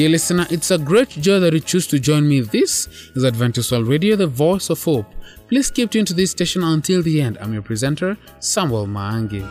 Dear listener, it's a great joy that you choose to join me. This is Adventist World Radio, the voice of hope. Please keep tuned to this station until the end. I'm your presenter, Samuel Maangi.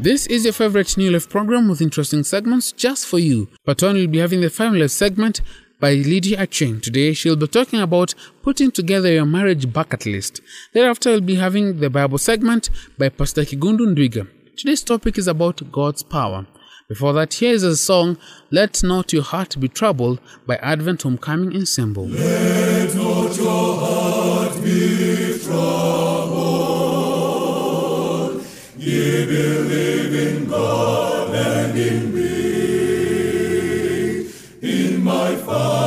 This is your favorite New Life program with interesting segments just for you. One will be having the Family life segment by Lydia Acheng. Today she'll be talking about putting together your marriage bucket list. Thereafter, we'll be having the Bible segment by Pastor Kigundu Ndwiga. Today's topic is about God's power. Before that, here is a song, Let Not Your Heart Be Troubled by Advent Homecoming Ensemble. Let not your heart be troubled. Ye believe in God and in me. In my Father's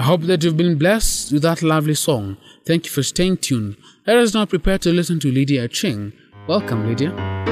I hope that you've been blessed with that lovely song. Thank you for staying tuned. Let us now prepare to listen to Lydia Acheng. Welcome, Lydia.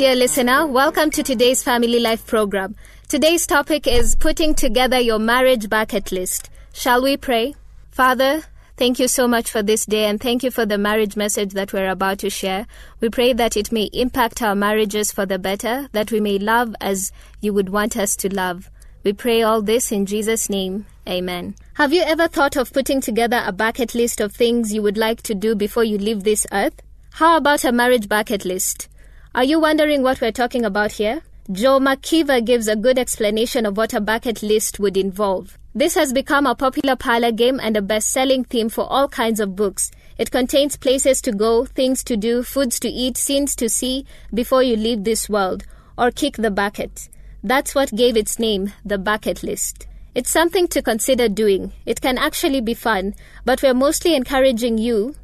Dear listener. Welcome to today's Family Life program. Today's topic is putting together your marriage bucket list. Shall we pray? Father, thank you so much for this day and thank you for the marriage message that we're about to share. We pray that it may impact our marriages for the better, that we may love as you would want us to love. We pray all this in Jesus' name. Amen. Have you ever thought of putting together a bucket list of things you would like to do before you leave this earth? How about a marriage bucket list? Are you wondering what we're talking about here? Joe McKeever gives a good explanation of what a bucket list would involve. This has become a popular parlor game and a best selling theme for all kinds of books. It contains places to go, things to do, foods to eat, scenes to see before you leave this world, or kick the bucket. That's what gave its name, the bucket list. It's something to consider doing. It can actually be fun, but we're mostly encouraging you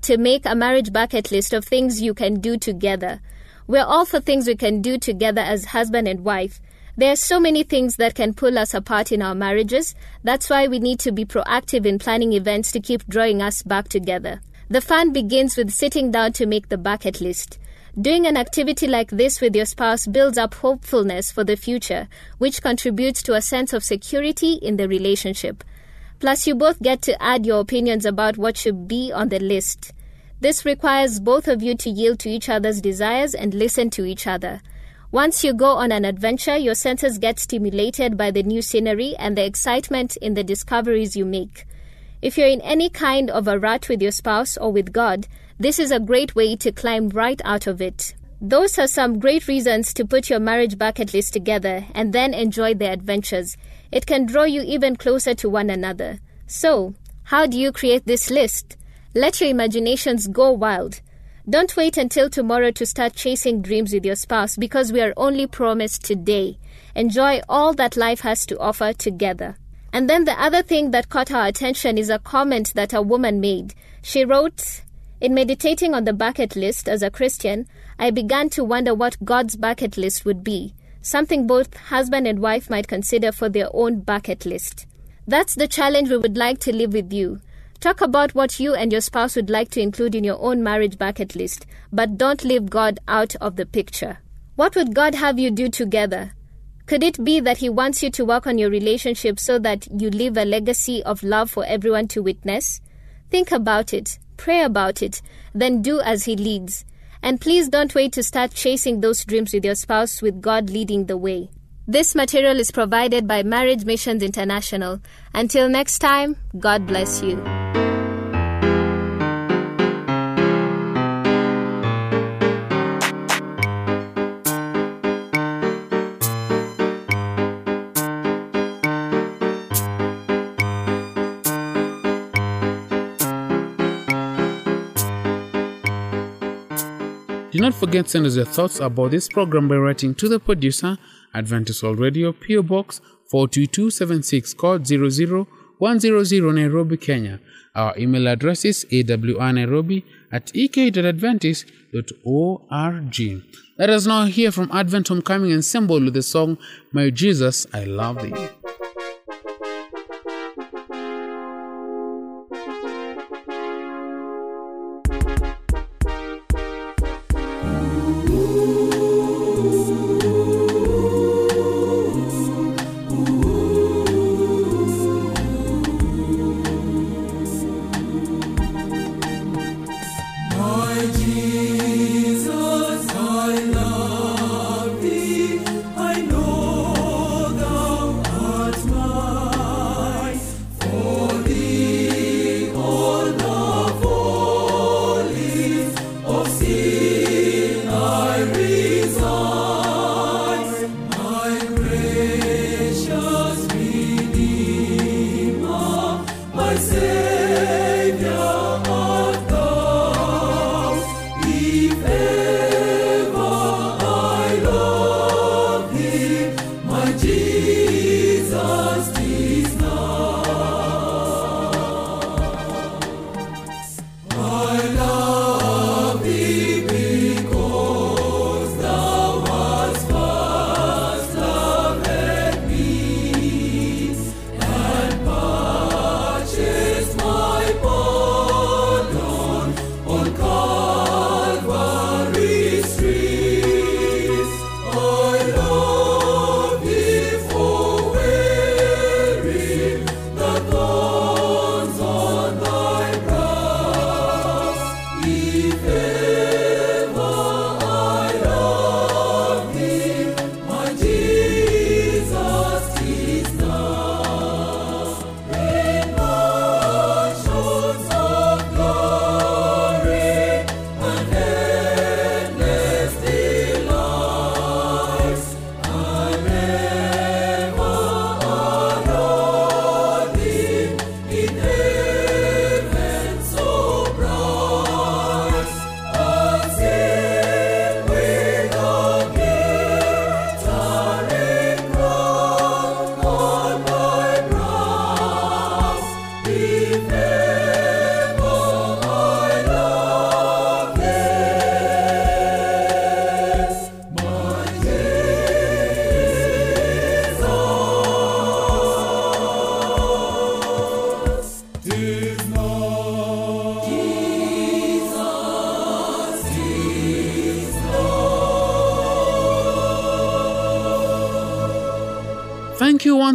to make a marriage bucket list of things you can do together. We're all for things we can do together as husband and wife. There are so many things that can pull us apart in our marriages. That's why we need to be proactive in planning events to keep drawing us back together. The fun begins with sitting down to make the bucket list. Doing an activity like this with your spouse builds up hopefulness for the future, which contributes to a sense of security in the relationship. Plus, you both get to add your opinions about what should be on the list. This requires both of you to yield to each other's desires and listen to each other. Once you go on an adventure, your senses get stimulated by the new scenery and the excitement in the discoveries you make. If you're in any kind of a rut with your spouse or with God, this is a great way to climb right out of it. Those are some great reasons to put your marriage bucket list together and then enjoy the adventures. It can draw you even closer to one another. So, how do you create this list? Let your imaginations go wild. Don't wait until tomorrow to start chasing dreams with your spouse because we are only promised today. Enjoy all that life has to offer together. And then the other thing that caught our attention is a comment that a woman made. She wrote, In meditating on the bucket list as a Christian, I began to wonder what God's bucket list would be, something both husband and wife might consider for their own bucket list. That's the challenge we would like to leave with you. Talk about what you and your spouse would like to include in your own marriage bucket list, but don't leave God out of the picture. What would God have you do together? Could it be that He wants you to work on your relationship so that you leave a legacy of love for everyone to witness? Think about it, pray about it, then do as He leads. And please don't wait to start chasing those dreams with your spouse with God leading the way. This material is provided by Marriage Missions International. Until next time, God bless you. Do not forget to send us your thoughts about this program by writing to the producer, Adventist World Radio, PO Box 42276, code 00100 Nairobi, Kenya. Our email address is awnairobi at ek.adventist.org. Let us now hear from Advent Homecoming Ensemble with the song My Jesus, I Love Thee.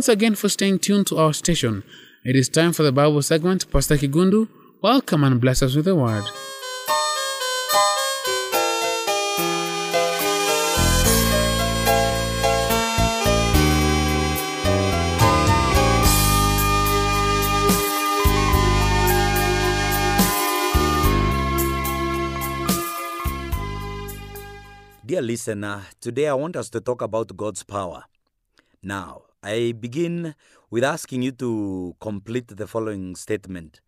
Once again for staying tuned to our station. It is time for the Bible segment. Pastor Kigundu, welcome and bless us with the word. Dear listener, today I want us to talk about God's power. Now, I begin with asking you to complete the following statement.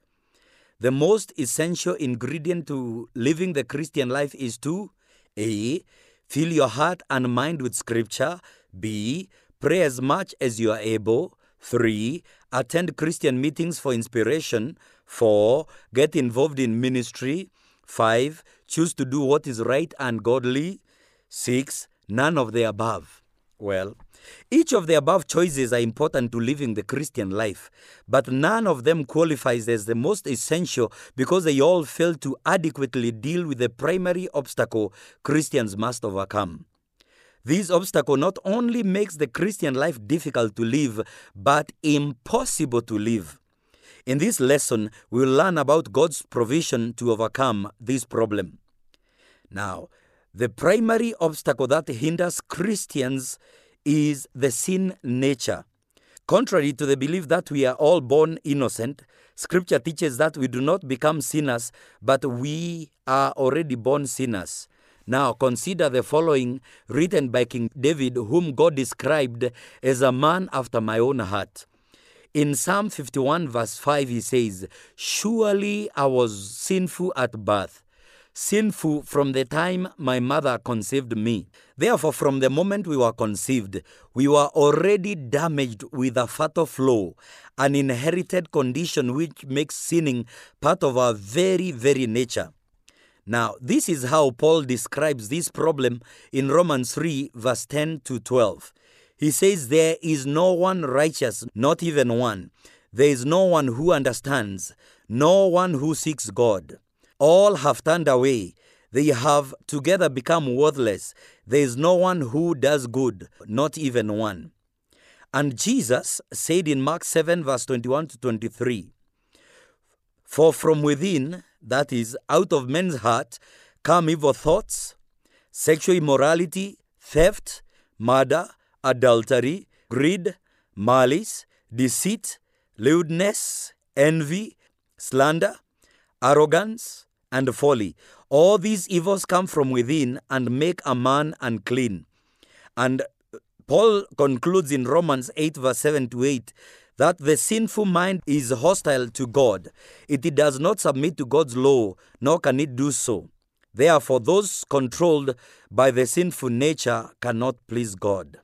The most essential ingredient to living the Christian life is to A. Fill your heart and mind with scripture. B. Pray as much as you are able. 3. Attend Christian meetings for inspiration. 4. Get involved in ministry. 5. Choose to do what is right and godly. 6. None of the above. Well, each of the above choices are important to living the Christian life, but none of them qualifies as the most essential because they all fail to adequately deal with the primary obstacle Christians must overcome. This obstacle not only makes the Christian life difficult to live, but impossible to live. In this lesson, we will learn about God's provision to overcome this problem. Now, the primary obstacle that hinders Christians is the sin nature. Contrary to the belief that we are all born innocent, Scripture teaches that we do not become sinners, but we are already born sinners. Now, consider the following written by King David, whom God described as a man after my own heart. In Psalm 51, verse 5, he says, Surely I was sinful at birth sinful from the time my mother conceived me. Therefore, from the moment we were conceived, we were already damaged with a fatal flaw, an inherited condition which makes sinning part of our very, very nature. Now, this is how Paul describes this problem in Romans 3, verse 10 to 12. He says, There is no one righteous, not even one. There is no one who understands, no one who seeks God. All have turned away. They have together become worthless. There is no one who does good, not even one. And Jesus said in Mark 7, verse 21 to 23 For from within, that is, out of men's heart, come evil thoughts, sexual immorality, theft, murder, adultery, greed, malice, deceit, lewdness, envy, slander, arrogance, and folly. All these evils come from within and make a man unclean. And Paul concludes in Romans 8, verse 7 to 8, that the sinful mind is hostile to God. It does not submit to God's law, nor can it do so. Therefore, those controlled by the sinful nature cannot please God.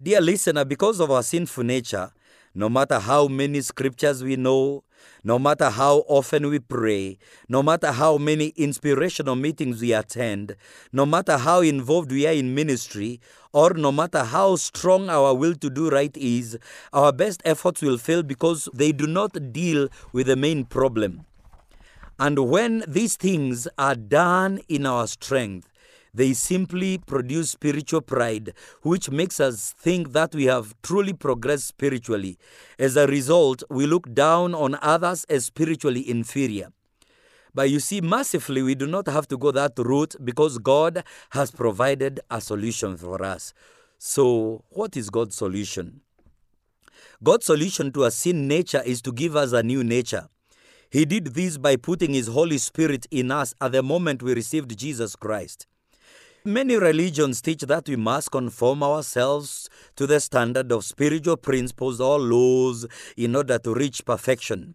Dear listener, because of our sinful nature, no matter how many scriptures we know, no matter how often we pray, no matter how many inspirational meetings we attend, no matter how involved we are in ministry, or no matter how strong our will to do right is, our best efforts will fail because they do not deal with the main problem. And when these things are done in our strength, they simply produce spiritual pride, which makes us think that we have truly progressed spiritually. As a result, we look down on others as spiritually inferior. But you see, mercifully, we do not have to go that route because God has provided a solution for us. So, what is God's solution? God's solution to a sin nature is to give us a new nature. He did this by putting His Holy Spirit in us at the moment we received Jesus Christ. Many religions teach that we must conform ourselves to the standard of spiritual principles or laws in order to reach perfection.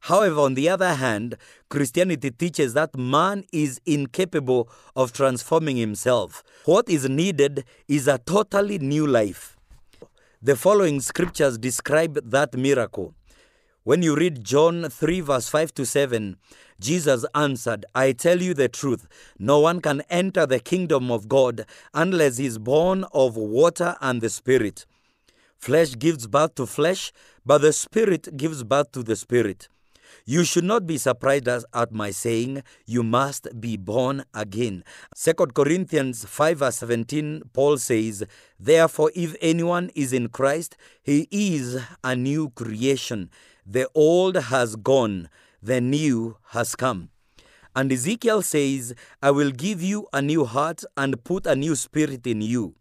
However, on the other hand, Christianity teaches that man is incapable of transforming himself. What is needed is a totally new life. The following scriptures describe that miracle. When you read John 3, verse 5 to 7, Jesus answered, I tell you the truth, no one can enter the kingdom of God unless he is born of water and the Spirit. Flesh gives birth to flesh, but the Spirit gives birth to the Spirit. You should not be surprised at my saying, You must be born again. 2 Corinthians 5, verse 17, Paul says, Therefore, if anyone is in Christ, he is a new creation. The old has gone, the new has come. And Ezekiel says, I will give you a new heart and put a new spirit in you.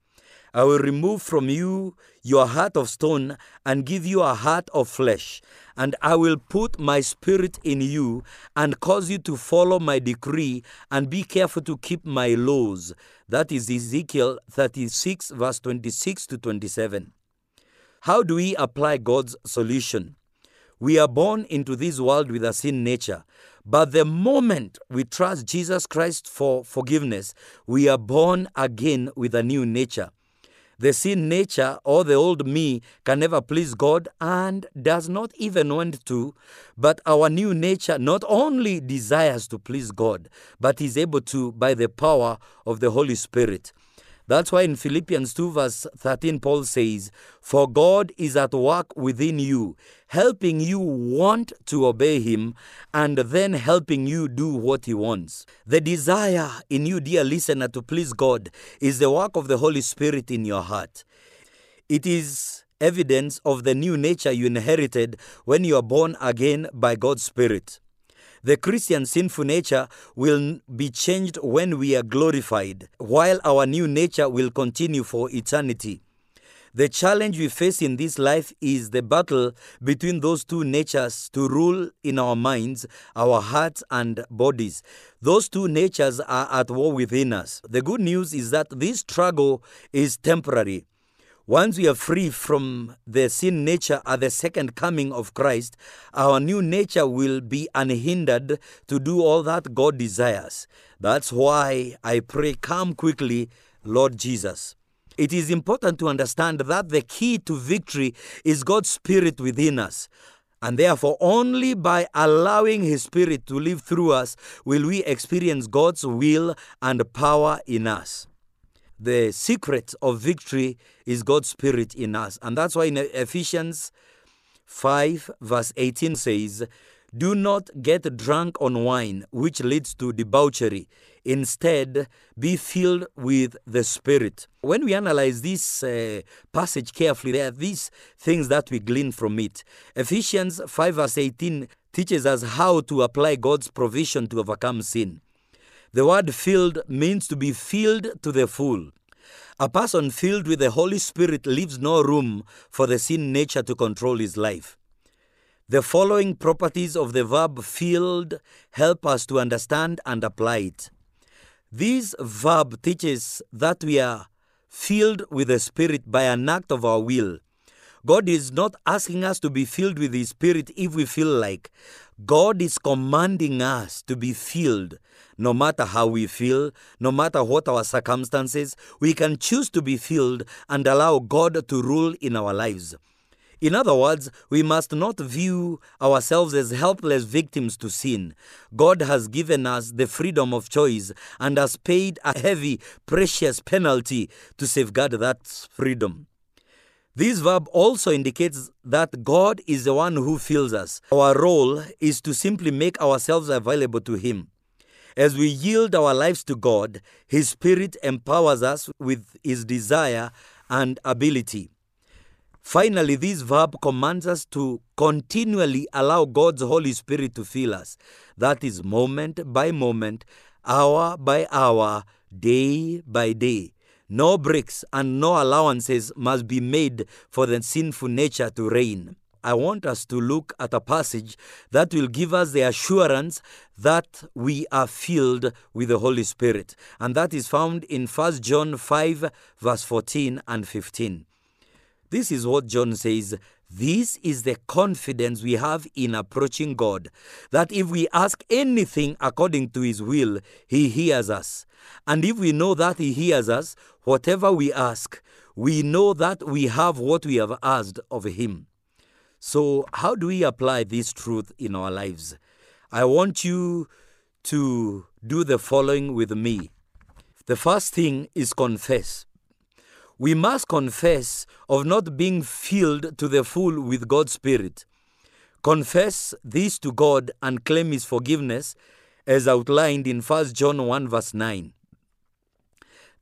I will remove from you your heart of stone and give you a heart of flesh. And I will put my spirit in you and cause you to follow my decree and be careful to keep my laws. That is Ezekiel 36, verse 26 to 27. How do we apply God's solution? We are born into this world with a sin nature. But the moment we trust Jesus Christ for forgiveness, we are born again with a new nature. The sin nature or the old me can never please God and does not even want to. But our new nature not only desires to please God, but is able to by the power of the Holy Spirit. That's why in Philippians 2, verse 13, Paul says, For God is at work within you, helping you want to obey Him, and then helping you do what He wants. The desire in you, dear listener, to please God is the work of the Holy Spirit in your heart. It is evidence of the new nature you inherited when you are born again by God's Spirit. The Christian sinful nature will be changed when we are glorified, while our new nature will continue for eternity. The challenge we face in this life is the battle between those two natures to rule in our minds, our hearts, and bodies. Those two natures are at war within us. The good news is that this struggle is temporary. Once we are free from the sin nature at the second coming of Christ, our new nature will be unhindered to do all that God desires. That's why I pray, Come quickly, Lord Jesus. It is important to understand that the key to victory is God's Spirit within us. And therefore, only by allowing His Spirit to live through us will we experience God's will and power in us the secret of victory is God's Spirit in us. And that's why in Ephesians 5, verse 18 says, Do not get drunk on wine, which leads to debauchery. Instead, be filled with the Spirit. When we analyze this uh, passage carefully, there are these things that we glean from it. Ephesians 5, verse 18 teaches us how to apply God's provision to overcome sin. The word filled means to be filled to the full. A person filled with the Holy Spirit leaves no room for the sin nature to control his life. The following properties of the verb filled help us to understand and apply it. This verb teaches that we are filled with the Spirit by an act of our will. God is not asking us to be filled with His Spirit if we feel like. God is commanding us to be filled. No matter how we feel, no matter what our circumstances, we can choose to be filled and allow God to rule in our lives. In other words, we must not view ourselves as helpless victims to sin. God has given us the freedom of choice and has paid a heavy, precious penalty to safeguard that freedom. This verb also indicates that God is the one who fills us. Our role is to simply make ourselves available to Him. As we yield our lives to God, His Spirit empowers us with His desire and ability. Finally, this verb commands us to continually allow God's Holy Spirit to fill us. That is moment by moment, hour by hour, day by day. No breaks and no allowances must be made for the sinful nature to reign. I want us to look at a passage that will give us the assurance that we are filled with the Holy Spirit. And that is found in 1 John 5, verse 14 and 15. This is what John says. This is the confidence we have in approaching God, that if we ask anything according to His will, He hears us. And if we know that He hears us, whatever we ask, we know that we have what we have asked of Him. So, how do we apply this truth in our lives? I want you to do the following with me. The first thing is confess. We must confess of not being filled to the full with God's Spirit. Confess this to God and claim His forgiveness as outlined in 1 John 1, verse 9.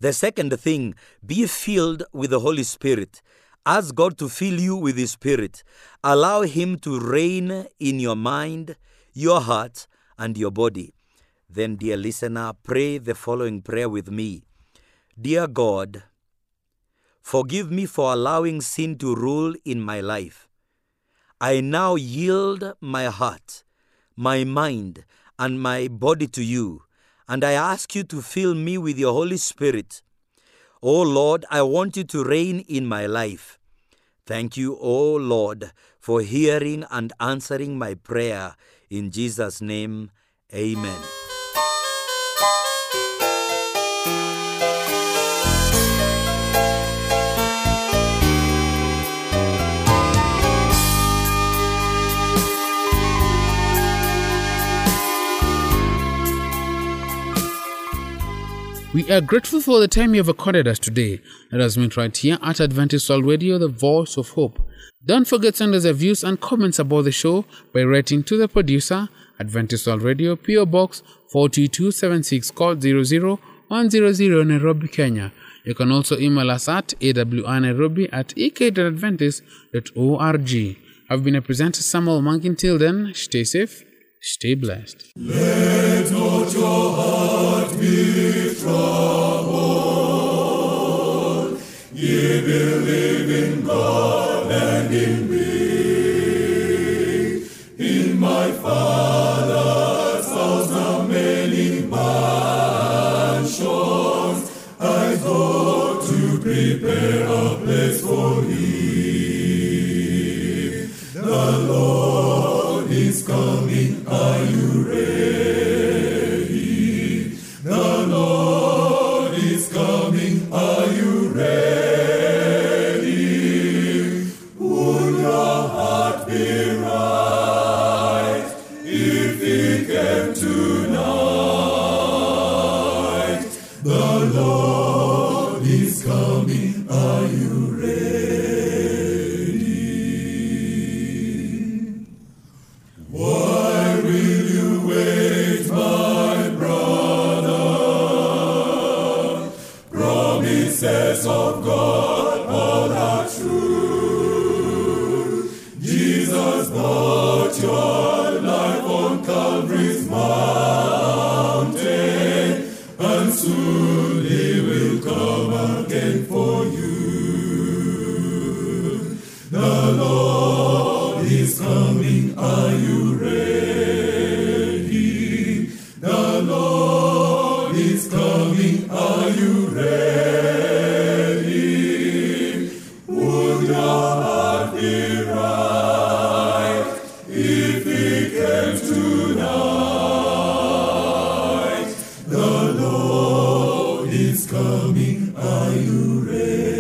The second thing, be filled with the Holy Spirit. Ask God to fill you with His Spirit. Allow Him to reign in your mind, your heart, and your body. Then, dear listener, pray the following prayer with me Dear God, forgive me for allowing sin to rule in my life. I now yield my heart, my mind, and my body to you, and I ask you to fill me with your Holy Spirit. Oh Lord, I want you to reign in my life. Thank you, O Lord, for hearing and answering my prayer. In Jesus' name, amen. We are grateful for the time you have accorded us today. Let us meet right here at Adventist World Radio, the voice of hope. Don't forget to send us your views and comments about the show by writing to the producer, Adventist World Radio, PO Box 42276, code 00100 Nairobi, Kenya. You can also email us at awnairobi at ek.adventist.org. I've been a presenter, Samuel Mankin. Till then, stay safe, stay blessed. Let not your heart be troubled. Ye believe in God coming. Are you ready?